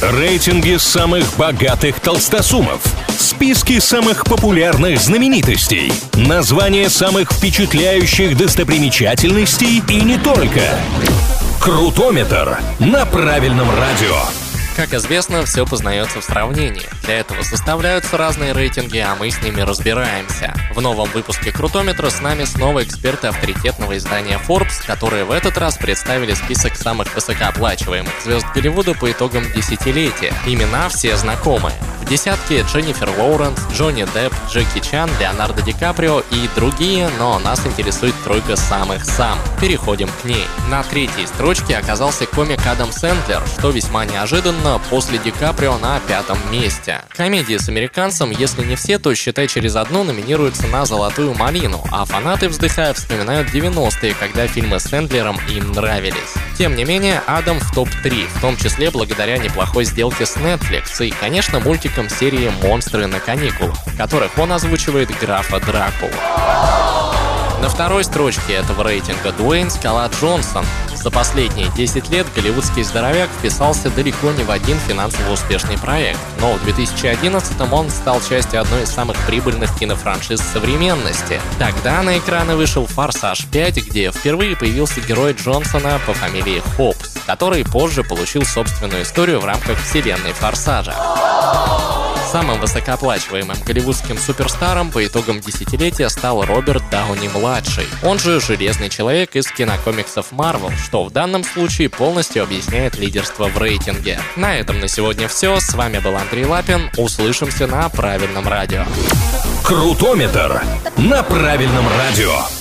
Рейтинги самых богатых толстосумов. Списки самых популярных знаменитостей. Названия самых впечатляющих достопримечательностей и не только. Крутометр на правильном радио. Как известно, все познается в сравнении. Для этого составляются разные рейтинги, а мы с ними разбираемся. В новом выпуске Крутометра с нами снова эксперты авторитетного издания Forbes, которые в этот раз представили список самых высокооплачиваемых звезд Голливуда по итогам десятилетия. Имена все знакомые десятки Дженнифер Лоуренс, Джонни Депп, Джеки Чан, Леонардо Ди Каприо и другие, но нас интересует тройка самых сам. Переходим к ней. На третьей строчке оказался комик Адам Сэндлер, что весьма неожиданно после Ди Каприо на пятом месте. Комедии с американцем, если не все, то считай через одну номинируются на «Золотую малину», а фанаты, вздыхая, вспоминают 90-е, когда фильмы с Сэндлером им нравились. Тем не менее, Адам в топ-3, в том числе благодаря неплохой сделке с Netflix и, конечно, мультикам выпуском серии «Монстры на каникулах», в которых он озвучивает графа Дракулу. На второй строчке этого рейтинга Дуэйн Скала Джонсон. За последние 10 лет голливудский здоровяк вписался далеко не в один финансово успешный проект, но в 2011 он стал частью одной из самых прибыльных кинофраншиз современности. Тогда на экраны вышел «Форсаж 5», где впервые появился герой Джонсона по фамилии Хопс, который позже получил собственную историю в рамках вселенной «Форсажа». Самым высокооплачиваемым голливудским суперстаром по итогам десятилетия стал Роберт Дауни-младший, он же Железный Человек из кинокомиксов Marvel, что в данном случае полностью объясняет лидерство в рейтинге. На этом на сегодня все. С вами был Андрей Лапин. Услышимся на правильном радио. Крутометр на правильном радио.